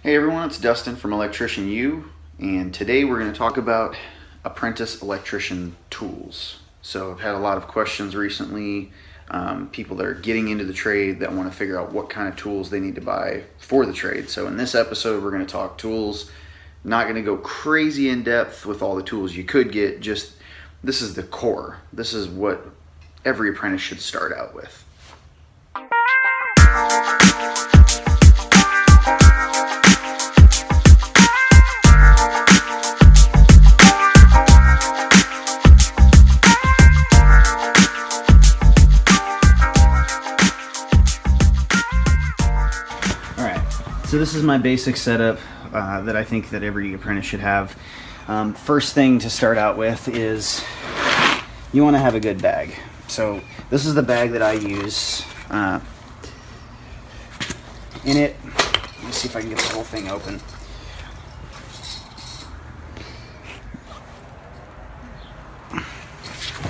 Hey everyone, it's Dustin from Electrician U, and today we're going to talk about apprentice electrician tools. So I've had a lot of questions recently, um, people that are getting into the trade that want to figure out what kind of tools they need to buy for the trade. So in this episode, we're going to talk tools. Not going to go crazy in depth with all the tools you could get. Just this is the core. This is what every apprentice should start out with. So this is my basic setup uh, that I think that every apprentice should have. Um, first thing to start out with is you want to have a good bag. So this is the bag that I use. Uh, in it, let me see if I can get the whole thing open.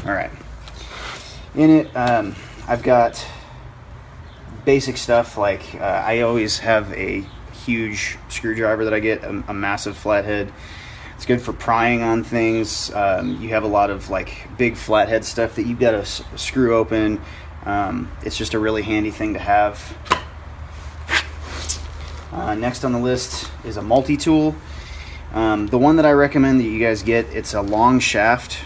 All right. In it, um, I've got basic stuff like uh, I always have a huge screwdriver that I get, a, a massive flathead. It's good for prying on things. Um, you have a lot of like big flathead stuff that you've got to s- screw open. Um, it's just a really handy thing to have. Uh, next on the list is a multi-tool. Um, the one that I recommend that you guys get, it's a long shaft.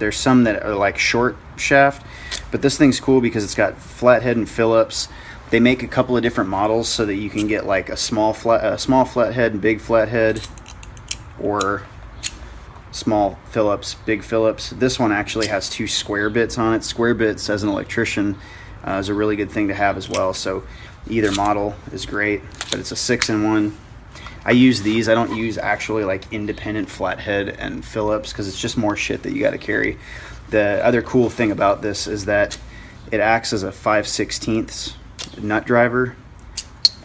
There's some that are like short shaft, but this thing's cool because it's got flathead and Phillips they make a couple of different models so that you can get like a small flat a small flathead and big flathead or small Phillips, big Phillips. This one actually has two square bits on it. Square bits as an electrician uh, is a really good thing to have as well. So either model is great, but it's a six in one. I use these. I don't use actually like independent flathead and Phillips because it's just more shit that you got to carry. The other cool thing about this is that it acts as a 5 16ths nut driver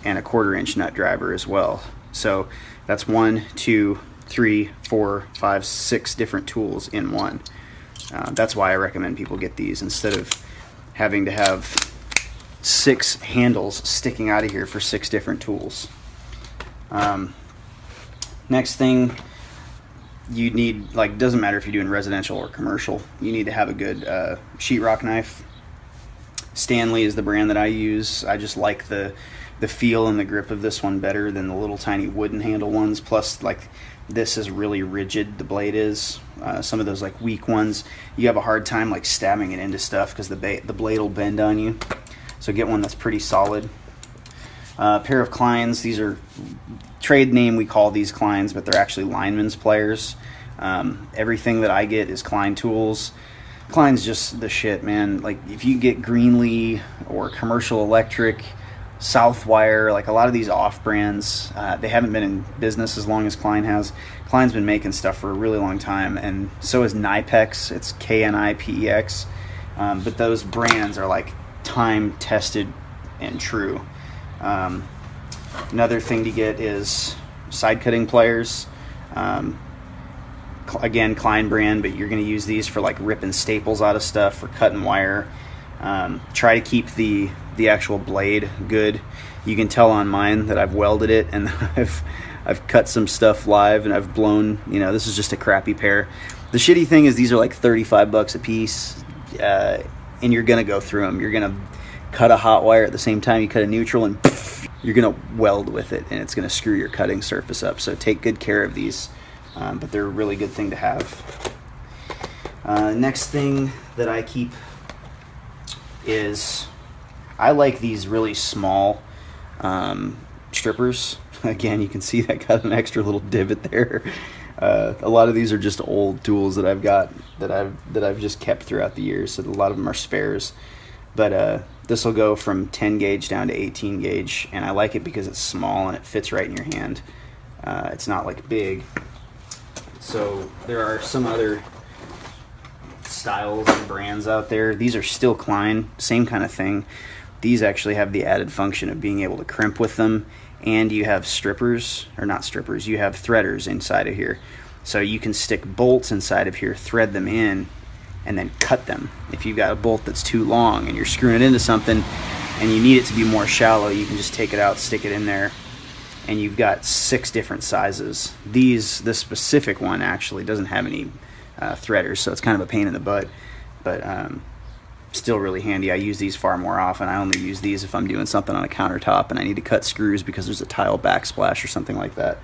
and a quarter inch nut driver as well. So that's one, two, three, four, five, six different tools in one. Uh, that's why I recommend people get these instead of having to have six handles sticking out of here for six different tools. Um, next thing you need, like, doesn't matter if you're doing residential or commercial, you need to have a good uh, sheetrock knife Stanley is the brand that I use. I just like the the feel and the grip of this one better than the little tiny wooden handle ones. Plus, like this is really rigid. The blade is. Uh, some of those like weak ones, you have a hard time like stabbing it into stuff because the ba- the blade will bend on you. So get one that's pretty solid. Uh, a pair of Kleins. These are trade name. We call these Kleins, but they're actually linemen's pliers. Um, everything that I get is Klein tools. Klein's just the shit, man. Like if you get Greenlee or Commercial Electric, Southwire, like a lot of these off brands, uh, they haven't been in business as long as Klein has. Klein's been making stuff for a really long time, and so is Knipex. It's K N I P E X. Um, but those brands are like time tested and true. Um, another thing to get is side cutting pliers. Um, again Klein brand, but you're going to use these for like ripping staples out of stuff for cutting wire. Um, try to keep the the actual blade good. You can tell on mine that I've welded it and I've I've cut some stuff live and I've blown. You know, this is just a crappy pair. The shitty thing is these are like 35 bucks a piece, uh, and you're gonna go through them. You're gonna cut a hot wire at the same time you cut a neutral and poof, you're gonna weld with it and it's gonna screw your cutting surface up. So take good care of these um, but they're a really good thing to have. Uh, next thing that I keep is I like these really small um, strippers. Again, you can see that got an extra little divot there. Uh, a lot of these are just old tools that I've got that I've that I've just kept throughout the years. So a lot of them are spares. But uh, this will go from 10 gauge down to 18 gauge, and I like it because it's small and it fits right in your hand. Uh, it's not like big, so there are some other styles and brands out there. These are still Klein, same kind of thing. These actually have the added function of being able to crimp with them, and you have strippers, or not strippers, you have threaders inside of here. So you can stick bolts inside of here, thread them in, and then cut them. If you've got a bolt that's too long and you're screwing it into something and you need it to be more shallow, you can just take it out, stick it in there, and you've got six different sizes. These, this specific one actually doesn't have any uh, threaders, so it's kind of a pain in the butt, but um, still really handy. I use these far more often. I only use these if I'm doing something on a countertop and I need to cut screws because there's a tile backsplash or something like that.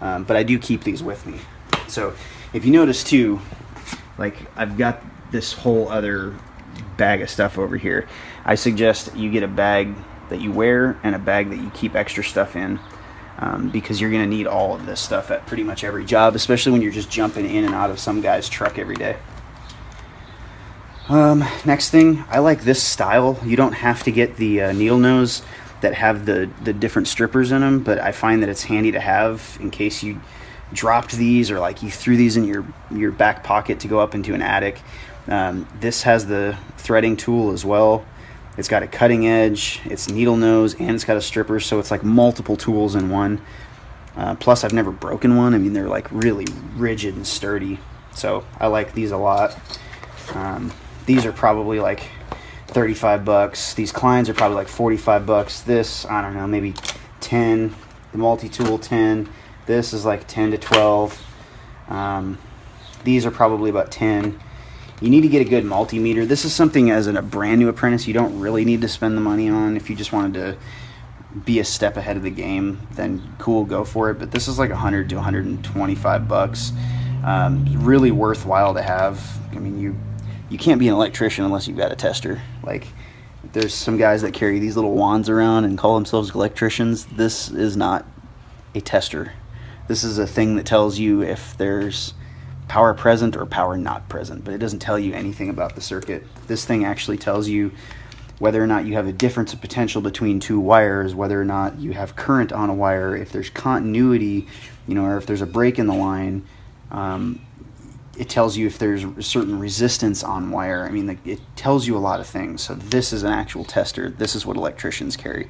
Um, but I do keep these with me. So if you notice too, like I've got this whole other bag of stuff over here. I suggest you get a bag that you wear and a bag that you keep extra stuff in. Um, because you're going to need all of this stuff at pretty much every job, especially when you're just jumping in and out of some guy's truck every day. Um, next thing, I like this style. You don't have to get the uh, needle nose that have the, the different strippers in them, but I find that it's handy to have in case you dropped these or like you threw these in your, your back pocket to go up into an attic. Um, this has the threading tool as well. It's got a cutting edge, it's needle nose, and it's got a stripper, so it's like multiple tools in one. Uh, plus, I've never broken one. I mean, they're like really rigid and sturdy, so I like these a lot. Um, these are probably like 35 bucks. These Kleins are probably like 45 bucks. This, I don't know, maybe 10. The multi-tool 10. This is like 10 to 12. Um, these are probably about 10 you need to get a good multimeter. This is something as a brand new apprentice you don't really need to spend the money on. If you just wanted to be a step ahead of the game, then cool, go for it. But this is like 100 to 125 bucks. Um, really worthwhile to have. I mean, you you can't be an electrician unless you've got a tester. Like there's some guys that carry these little wands around and call themselves electricians. This is not a tester. This is a thing that tells you if there's power present or power not present, but it doesn't tell you anything about the circuit. This thing actually tells you whether or not you have a difference of potential between two wires, whether or not you have current on a wire, if there's continuity, you know, or if there's a break in the line. Um, it tells you if there's a certain resistance on wire. I mean, it tells you a lot of things. So this is an actual tester. This is what electricians carry.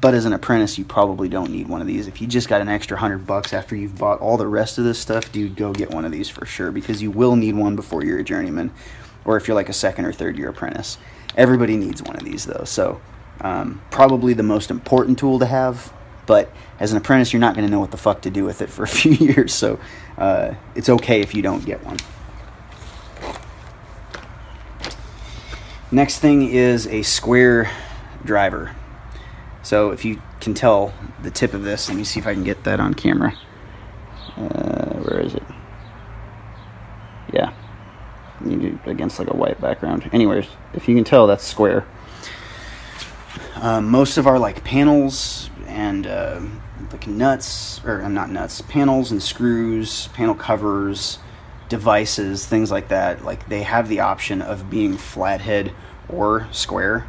But as an apprentice, you probably don't need one of these. If you just got an extra hundred bucks after you've bought all the rest of this stuff, dude, go get one of these for sure because you will need one before you're a journeyman, or if you're like a second or third year apprentice. Everybody needs one of these though. So um, probably the most important tool to have. But as an apprentice, you're not going to know what the fuck to do with it for a few years. So uh, it's okay if you don't get one. Next thing is a square driver. So if you can tell the tip of this, let me see if I can get that on camera. Uh, where is it? Yeah, against like a white background. Anyways, if you can tell, that's square. Um, most of our like panels and uh, like nuts, or I'm uh, not nuts, panels and screws, panel covers, devices, things like that. Like they have the option of being flathead or square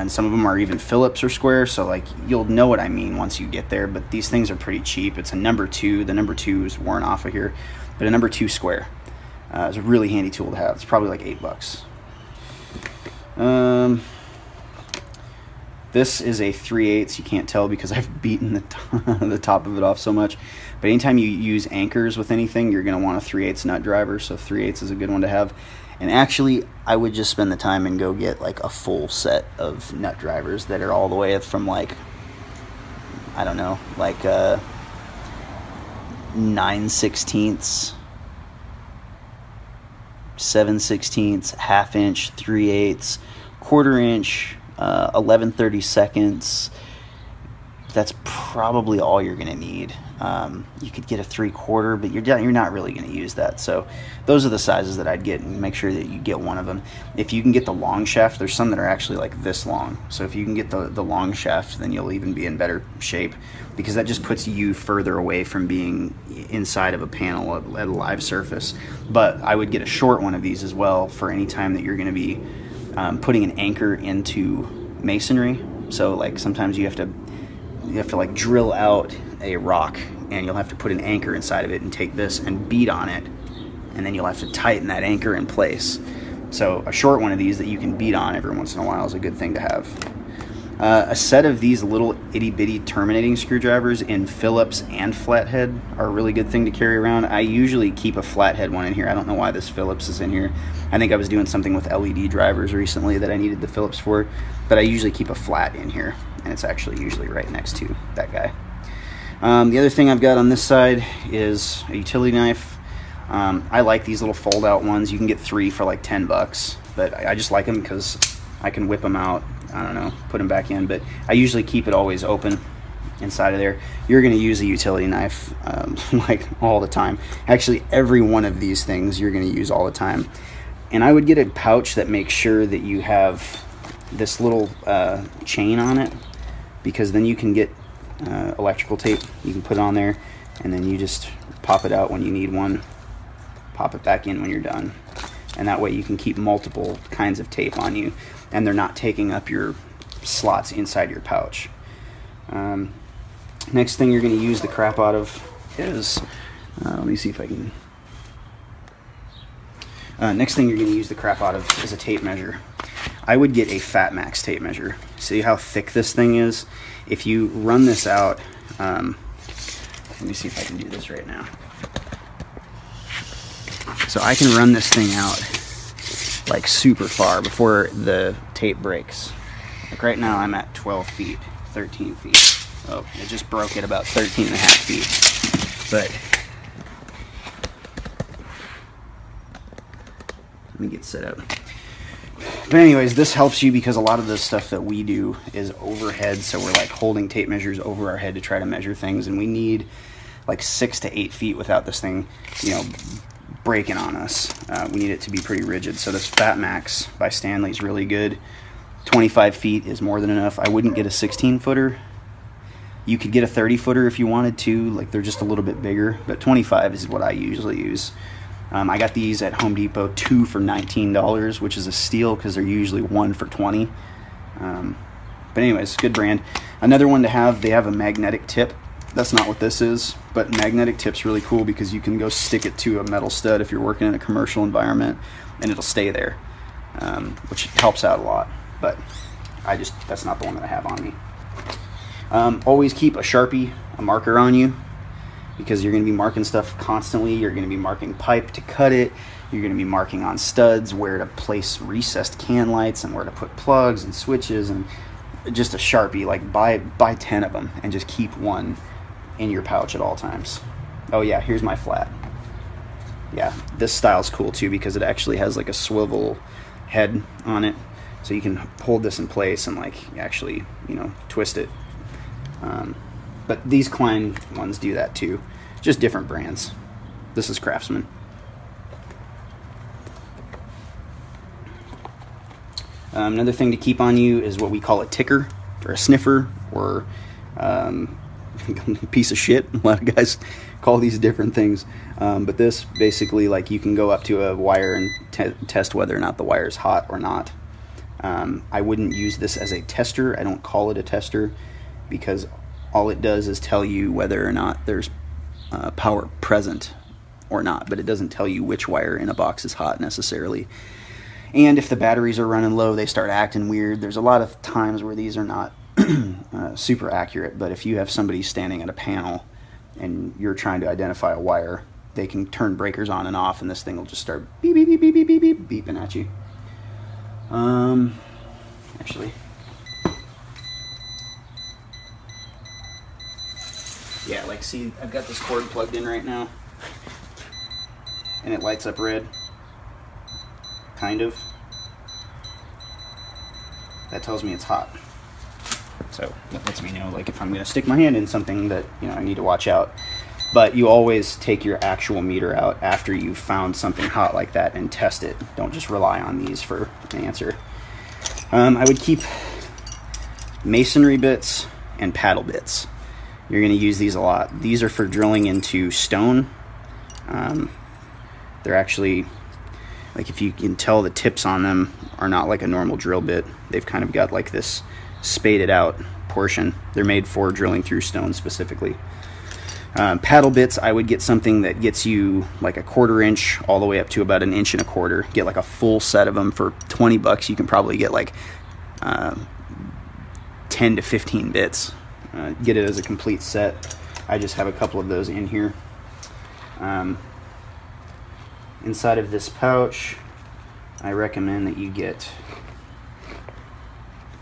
and some of them are even Phillips or square. So like you'll know what I mean once you get there. But these things are pretty cheap. It's a number two. The number two is worn off of here, but a number two square uh, is a really handy tool to have. It's probably like eight bucks. Um, this is a 3 8 You can't tell because I've beaten the, t- the top of it off so much. But anytime you use anchors with anything, you're going to want a 3 8 nut driver. So 3 8 is a good one to have. And actually, I would just spend the time and go get like a full set of nut drivers that are all the way from like, I don't know, like uh, 9 sixteenths, 7 sixteenths, half inch, 3 eighths, quarter inch, uh, 11 30 seconds. That's probably all you're going to need. Um, you could get a three quarter, but you're you're not really going to use that. So those are the sizes that I'd get, and make sure that you get one of them. If you can get the long shaft, there's some that are actually like this long. So if you can get the the long shaft, then you'll even be in better shape because that just puts you further away from being inside of a panel at a live surface. But I would get a short one of these as well for any time that you're going to be um, putting an anchor into masonry. So like sometimes you have to you have to like drill out a rock and you'll have to put an anchor inside of it and take this and beat on it and then you'll have to tighten that anchor in place so a short one of these that you can beat on every once in a while is a good thing to have uh, a set of these little itty bitty terminating screwdrivers in Phillips and flathead are a really good thing to carry around. I usually keep a flathead one in here. I don't know why this Phillips is in here. I think I was doing something with LED drivers recently that I needed the Phillips for, but I usually keep a flat in here, and it's actually usually right next to that guy. Um, the other thing I've got on this side is a utility knife. Um, I like these little fold-out ones. You can get three for like 10 bucks, but I, I just like them because I can whip them out. I don't know, put them back in, but I usually keep it always open inside of there. You're going to use a utility knife um, like all the time. Actually, every one of these things you're going to use all the time. And I would get a pouch that makes sure that you have this little uh, chain on it because then you can get uh, electrical tape. You can put it on there and then you just pop it out when you need one, pop it back in when you're done. And that way you can keep multiple kinds of tape on you and they're not taking up your slots inside your pouch. Um, next thing you're going to use the crap out of is, uh, let me see if I can. Uh, next thing you're going to use the crap out of is a tape measure. I would get a Fat Max tape measure. See how thick this thing is? If you run this out, um, let me see if I can do this right now. So I can run this thing out like super far before the tape breaks. Like right now I'm at 12 feet, 13 feet. Oh, it just broke at about 13 and a half feet. But let me get set up. But anyways, this helps you because a lot of the stuff that we do is overhead, so we're like holding tape measures over our head to try to measure things, and we need like six to eight feet without this thing, you know, breaking on us. Uh, we need it to be pretty rigid. So this Fat Max by Stanley is really good. 25 feet is more than enough. I wouldn't get a 16 footer. You could get a 30 footer if you wanted to, like they're just a little bit bigger, but 25 is what I usually use. Um, I got these at Home Depot, two for $19, which is a steal because they're usually one for 20. Um, but anyways, good brand. Another one to have, they have a magnetic tip. That's not what this is, but magnetic tip's really cool because you can go stick it to a metal stud if you're working in a commercial environment and it'll stay there, um, which helps out a lot. But I just, that's not the one that I have on me. Um, always keep a Sharpie, a marker on you because you're going to be marking stuff constantly. You're going to be marking pipe to cut it. You're going to be marking on studs where to place recessed can lights and where to put plugs and switches and just a Sharpie. Like buy buy 10 of them and just keep one in your pouch at all times. Oh yeah, here's my flat. Yeah, this style's cool too because it actually has like a swivel head on it. So you can hold this in place and like actually, you know, twist it um, but these Klein ones do that too, just different brands. This is Craftsman. Um, another thing to keep on you is what we call a ticker or a sniffer or um, piece of shit. A lot of guys call these different things, um, but this basically like you can go up to a wire and te test whether or not the wire is hot or not. Um, I wouldn't use this as a tester. I don't call it a tester because all it does is tell you whether or not there's uh, power present or not, but it doesn't tell you which wire in a box is hot necessarily. And if the batteries are running low, they start acting weird. There's a lot of times where these are not uh, super accurate, but if you have somebody standing at a panel and you're trying to identify a wire, they can turn breakers on and off, and this thing will just start beep beep beep beep beep beep, beep beeping at you. Um, actually, yeah, like see, I've got this cord plugged in right now, and it lights up red, kind of. That tells me it's hot. So that lets me know, like, if I'm gonna stick my hand in something that you know I need to watch out. But you always take your actual meter out after you've found something hot like that and test it. Don't just rely on these for an answer. Um, I would keep masonry bits and paddle bits you're going to use these a lot. These are for drilling into stone. Um, they're actually, like if you can tell the tips on them are not like a normal drill bit. They've kind of got like this spaded out portion. They're made for drilling through stone specifically. Um, paddle bits, I would get something that gets you like a quarter inch all the way up to about an inch and a quarter. Get like a full set of them for 20 bucks. You can probably get like uh, 10 to 15 bits uh, get it as a complete set. I just have a couple of those in here. Um, inside of this pouch, I recommend that you get,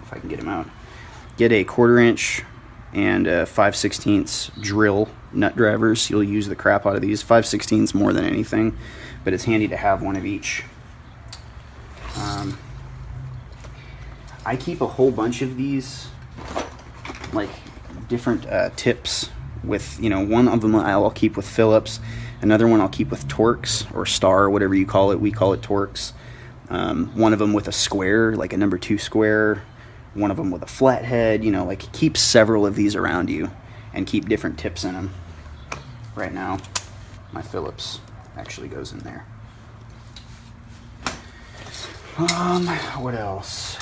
if I can get them out, get a quarter inch and uh, 5 16ths drill nut drivers. You'll use the crap out of these. 5 16ths more than anything, but it's handy to have one of each. Um, I keep a whole bunch of these, like different uh, tips with, you know, one of them I'll keep with Phillips, another one I'll keep with Torx or Star, whatever you call it. We call it Torx. Um, one of them with a square, like a number two square, one of them with a flathead, you know, like keep several of these around you and keep different tips in them. Right now, my Phillips actually goes in there. Um, what else?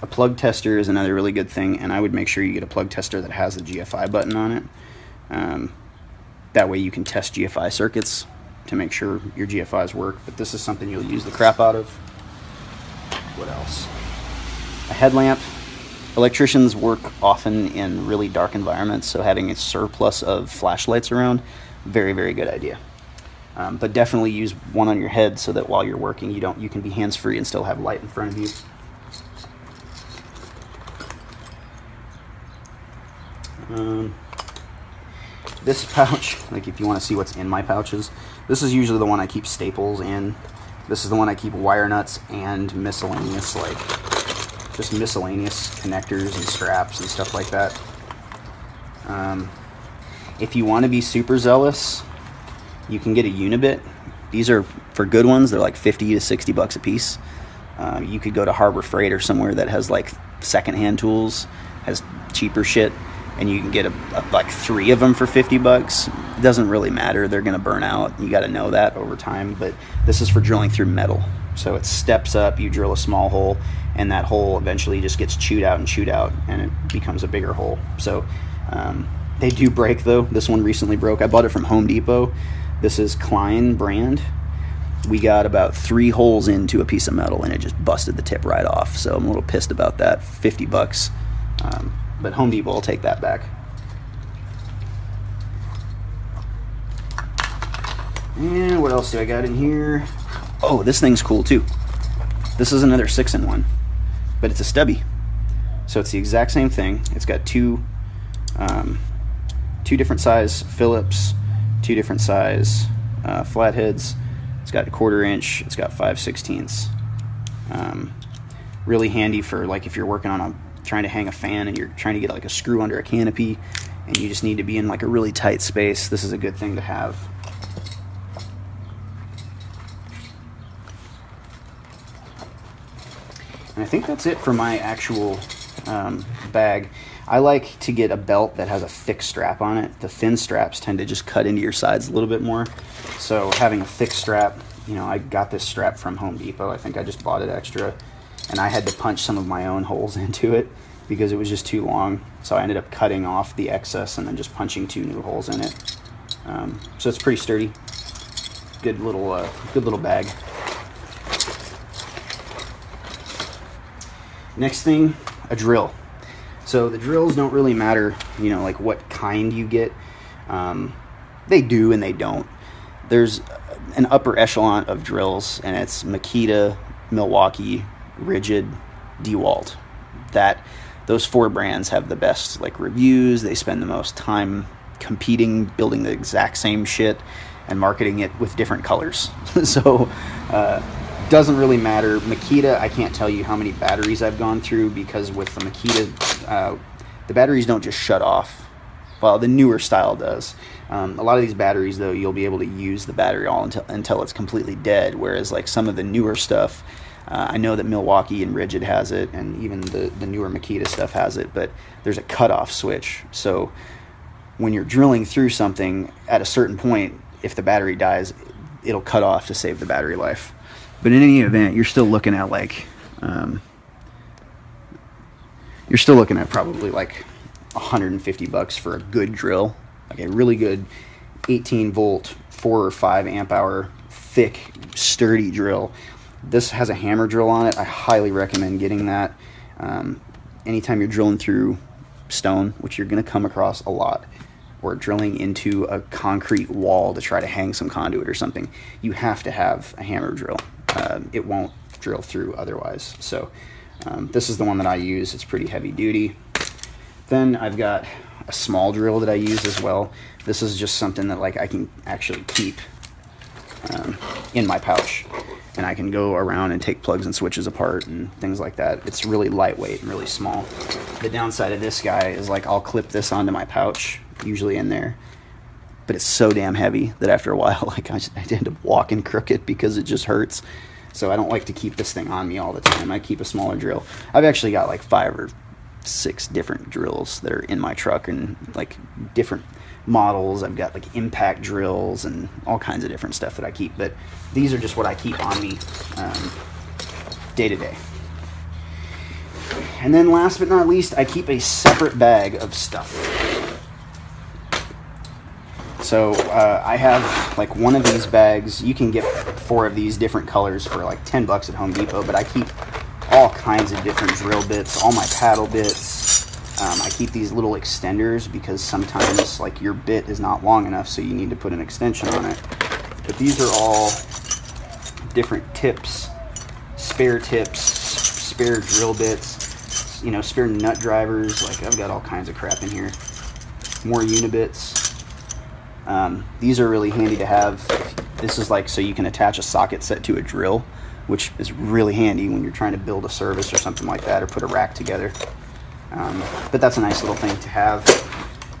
A plug tester is another really good thing, and I would make sure you get a plug tester that has the GFI button on it. Um, that way you can test GFI circuits to make sure your GFIs work, but this is something you'll use the crap out of. What else? A headlamp. Electricians work often in really dark environments, so having a surplus of flashlights around, very, very good idea. Um, but definitely use one on your head so that while you're working, you don't you can be hands free and still have light in front of you. Um, this pouch, like if you want to see what's in my pouches, this is usually the one I keep staples in. This is the one I keep wire nuts and miscellaneous, like just miscellaneous connectors and straps and stuff like that. Um, if you want to be super zealous, you can get a Unibit. These are for good ones. They're like 50 to 60 bucks a piece. Uh, you could go to Harbor Freight or somewhere that has like secondhand tools, has cheaper shit, and you can get a, a, like three of them for 50 bucks. It doesn't really matter. They're going to burn out. You got to know that over time. But this is for drilling through metal. So it steps up, you drill a small hole, and that hole eventually just gets chewed out and chewed out, and it becomes a bigger hole. So um, they do break though. This one recently broke. I bought it from Home Depot. This is Klein brand. We got about three holes into a piece of metal and it just busted the tip right off. So I'm a little pissed about that. 50 bucks. Um, but Home Depot will take that back. And what else do I got in here? Oh, this thing's cool too. This is another six in one, but it's a stubby. So it's the exact same thing. It's got two, um, two different size Phillips two different size uh, flatheads. It's got a quarter inch. It's got five sixteenths. Um, really handy for like if you're working on a trying to hang a fan and you're trying to get like a screw under a canopy and you just need to be in like a really tight space. This is a good thing to have. And I think that's it for my actual um, bag. I like to get a belt that has a thick strap on it. The thin straps tend to just cut into your sides a little bit more. So having a thick strap, you know, I got this strap from Home Depot. I think I just bought it extra. And I had to punch some of my own holes into it because it was just too long. So I ended up cutting off the excess and then just punching two new holes in it. Um, so it's pretty sturdy. Good little, uh, good little bag. Next thing, a drill. So the drills don't really matter, you know, like what kind you get. Um, they do and they don't. There's an upper echelon of drills, and it's Makita, Milwaukee, Ridgid, DeWalt. That those four brands have the best like reviews. They spend the most time competing, building the exact same shit, and marketing it with different colors. so. Uh, doesn't really matter. Makita, I can't tell you how many batteries I've gone through because with the Makita, uh, the batteries don't just shut off. Well, the newer style does. Um, a lot of these batteries, though, you'll be able to use the battery all until, until it's completely dead. Whereas, like some of the newer stuff, uh, I know that Milwaukee and Ridgid has it, and even the, the newer Makita stuff has it, but there's a cutoff switch. So when you're drilling through something, at a certain point, if the battery dies, it'll cut off to save the battery life. But in any event, you're still looking at like, um, you're still looking at probably like 150 bucks for a good drill, like a really good 18 volt, four or five amp hour, thick, sturdy drill. This has a hammer drill on it. I highly recommend getting that. Um, anytime you're drilling through stone, which you're going to come across a lot, or drilling into a concrete wall to try to hang some conduit or something, you have to have a hammer drill um, it won't drill through otherwise. So um, this is the one that I use. It's pretty heavy duty. then I've got a small drill that I use as well. This is just something that like I can actually keep um, in my pouch, and I can go around and take plugs and switches apart and things like that. It's really lightweight and really small. The downside of this guy is like I'll clip this onto my pouch, usually in there, but it's so damn heavy that after a while, like I, just, I end up walking crooked because it just hurts. So I don't like to keep this thing on me all the time. I keep a smaller drill. I've actually got like five or six different drills that are in my truck and like different models. I've got like impact drills and all kinds of different stuff that I keep. But these are just what I keep on me um, day to day. And then last but not least, I keep a separate bag of stuff. So uh, I have like one of these bags. You can get four of these different colors for like 10 bucks at Home Depot, but I keep kinds of different drill bits, all my paddle bits. Um, I keep these little extenders because sometimes like your bit is not long enough, so you need to put an extension on it. But these are all different tips, spare tips, spare drill bits, you know, spare nut drivers. Like I've got all kinds of crap in here. More unibits. Um, these are really handy to have. This is like so you can attach a socket set to a drill, which is really handy when you're trying to build a service or something like that, or put a rack together. Um, but that's a nice little thing to have.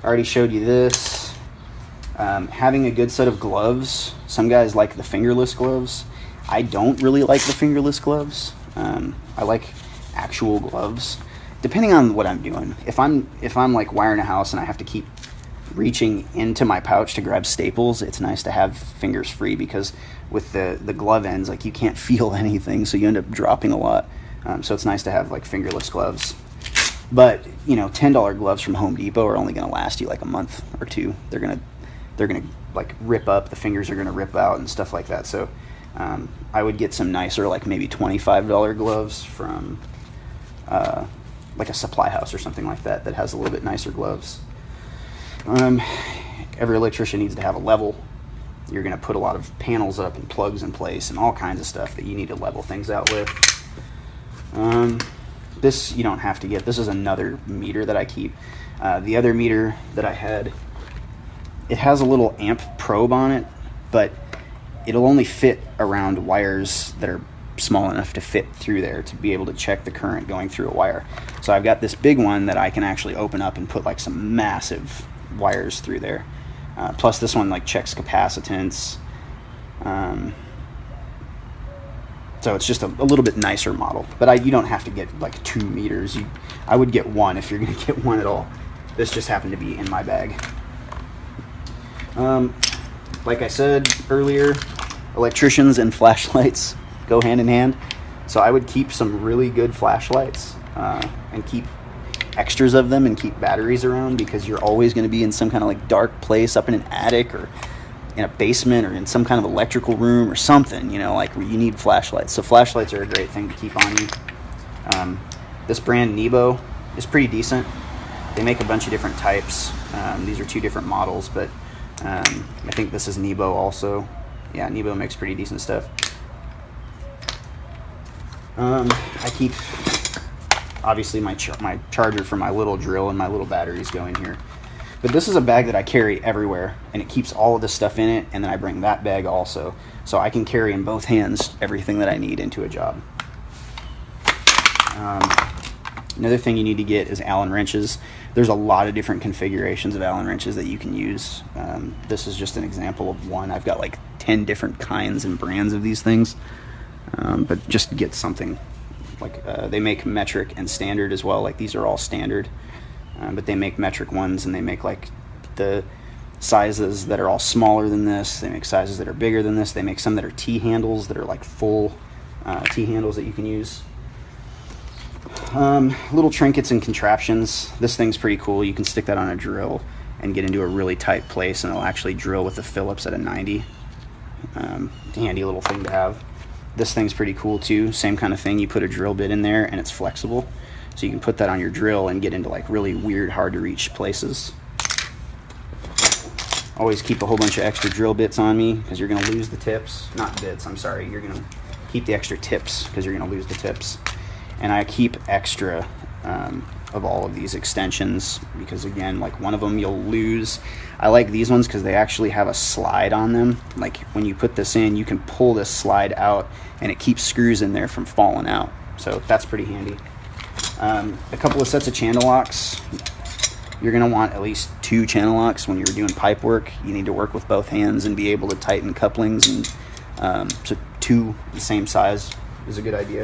I already showed you this. Um, having a good set of gloves. Some guys like the fingerless gloves. I don't really like the fingerless gloves. Um, I like actual gloves. Depending on what I'm doing. If I'm if I'm like wiring a house and I have to keep reaching into my pouch to grab staples, it's nice to have fingers free because with the the glove ends, like you can't feel anything, so you end up dropping a lot. Um, so it's nice to have like fingerless gloves. But you know, ten dollar gloves from Home Depot are only going to last you like a month or two. They're gonna they're gonna like rip up. The fingers are gonna rip out and stuff like that. So um, I would get some nicer, like maybe twenty five dollar gloves from uh, like a supply house or something like that that has a little bit nicer gloves. Um, every electrician needs to have a level. You're going to put a lot of panels up and plugs in place and all kinds of stuff that you need to level things out with. Um, this you don't have to get. This is another meter that I keep. Uh, the other meter that I had, it has a little amp probe on it, but it'll only fit around wires that are small enough to fit through there to be able to check the current going through a wire. So I've got this big one that I can actually open up and put like some massive wires through there. Uh, plus, this one like checks capacitance. Um, so it's just a, a, little bit nicer model. But I, you don't have to get like two meters. You, I would get one if you're going to get one at all. This just happened to be in my bag. Um, like I said earlier, electricians and flashlights go hand in hand. So I would keep some really good flashlights uh, and keep extras of them and keep batteries around because you're always going to be in some kind of like dark place up in an attic or in a basement or in some kind of electrical room or something, you know, like where you need flashlights. So flashlights are a great thing to keep on you. Um, this brand Nebo is pretty decent. They make a bunch of different types. Um, these are two different models, but um, I think this is Nebo also. Yeah, Nebo makes pretty decent stuff. Um, I keep obviously my ch- my charger for my little drill and my little batteries go in here. But this is a bag that I carry everywhere, and it keeps all of this stuff in it. And then I bring that bag also, so I can carry in both hands everything that I need into a job. Um, another thing you need to get is Allen wrenches. There's a lot of different configurations of Allen wrenches that you can use. Um, this is just an example of one. I've got like ten different kinds and brands of these things. Um, but just get something like uh, they make metric and standard as well. Like these are all standard, um, but they make metric ones and they make like the sizes that are all smaller than this. They make sizes that are bigger than this. They make some that are T handles that are like full uh, T handles that you can use. Um, little trinkets and contraptions. This thing's pretty cool. You can stick that on a drill and get into a really tight place, and it'll actually drill with the Phillips at a 90. Um, handy little thing to have. This thing's pretty cool too. Same kind of thing. You put a drill bit in there and it's flexible. So you can put that on your drill and get into like really weird, hard to reach places. Always keep a whole bunch of extra drill bits on me because you're going to lose the tips. Not bits, I'm sorry. You're going to keep the extra tips because you're going to lose the tips. And I keep extra um, of all of these extensions because again like one of them you'll lose. I like these ones because they actually have a slide on them. Like when you put this in you can pull this slide out and it keeps screws in there from falling out. So that's pretty handy. Um, a couple of sets of channel locks. You're going to want at least two channel locks when you're doing pipe work. You need to work with both hands and be able to tighten couplings and um, so two the same size is a good idea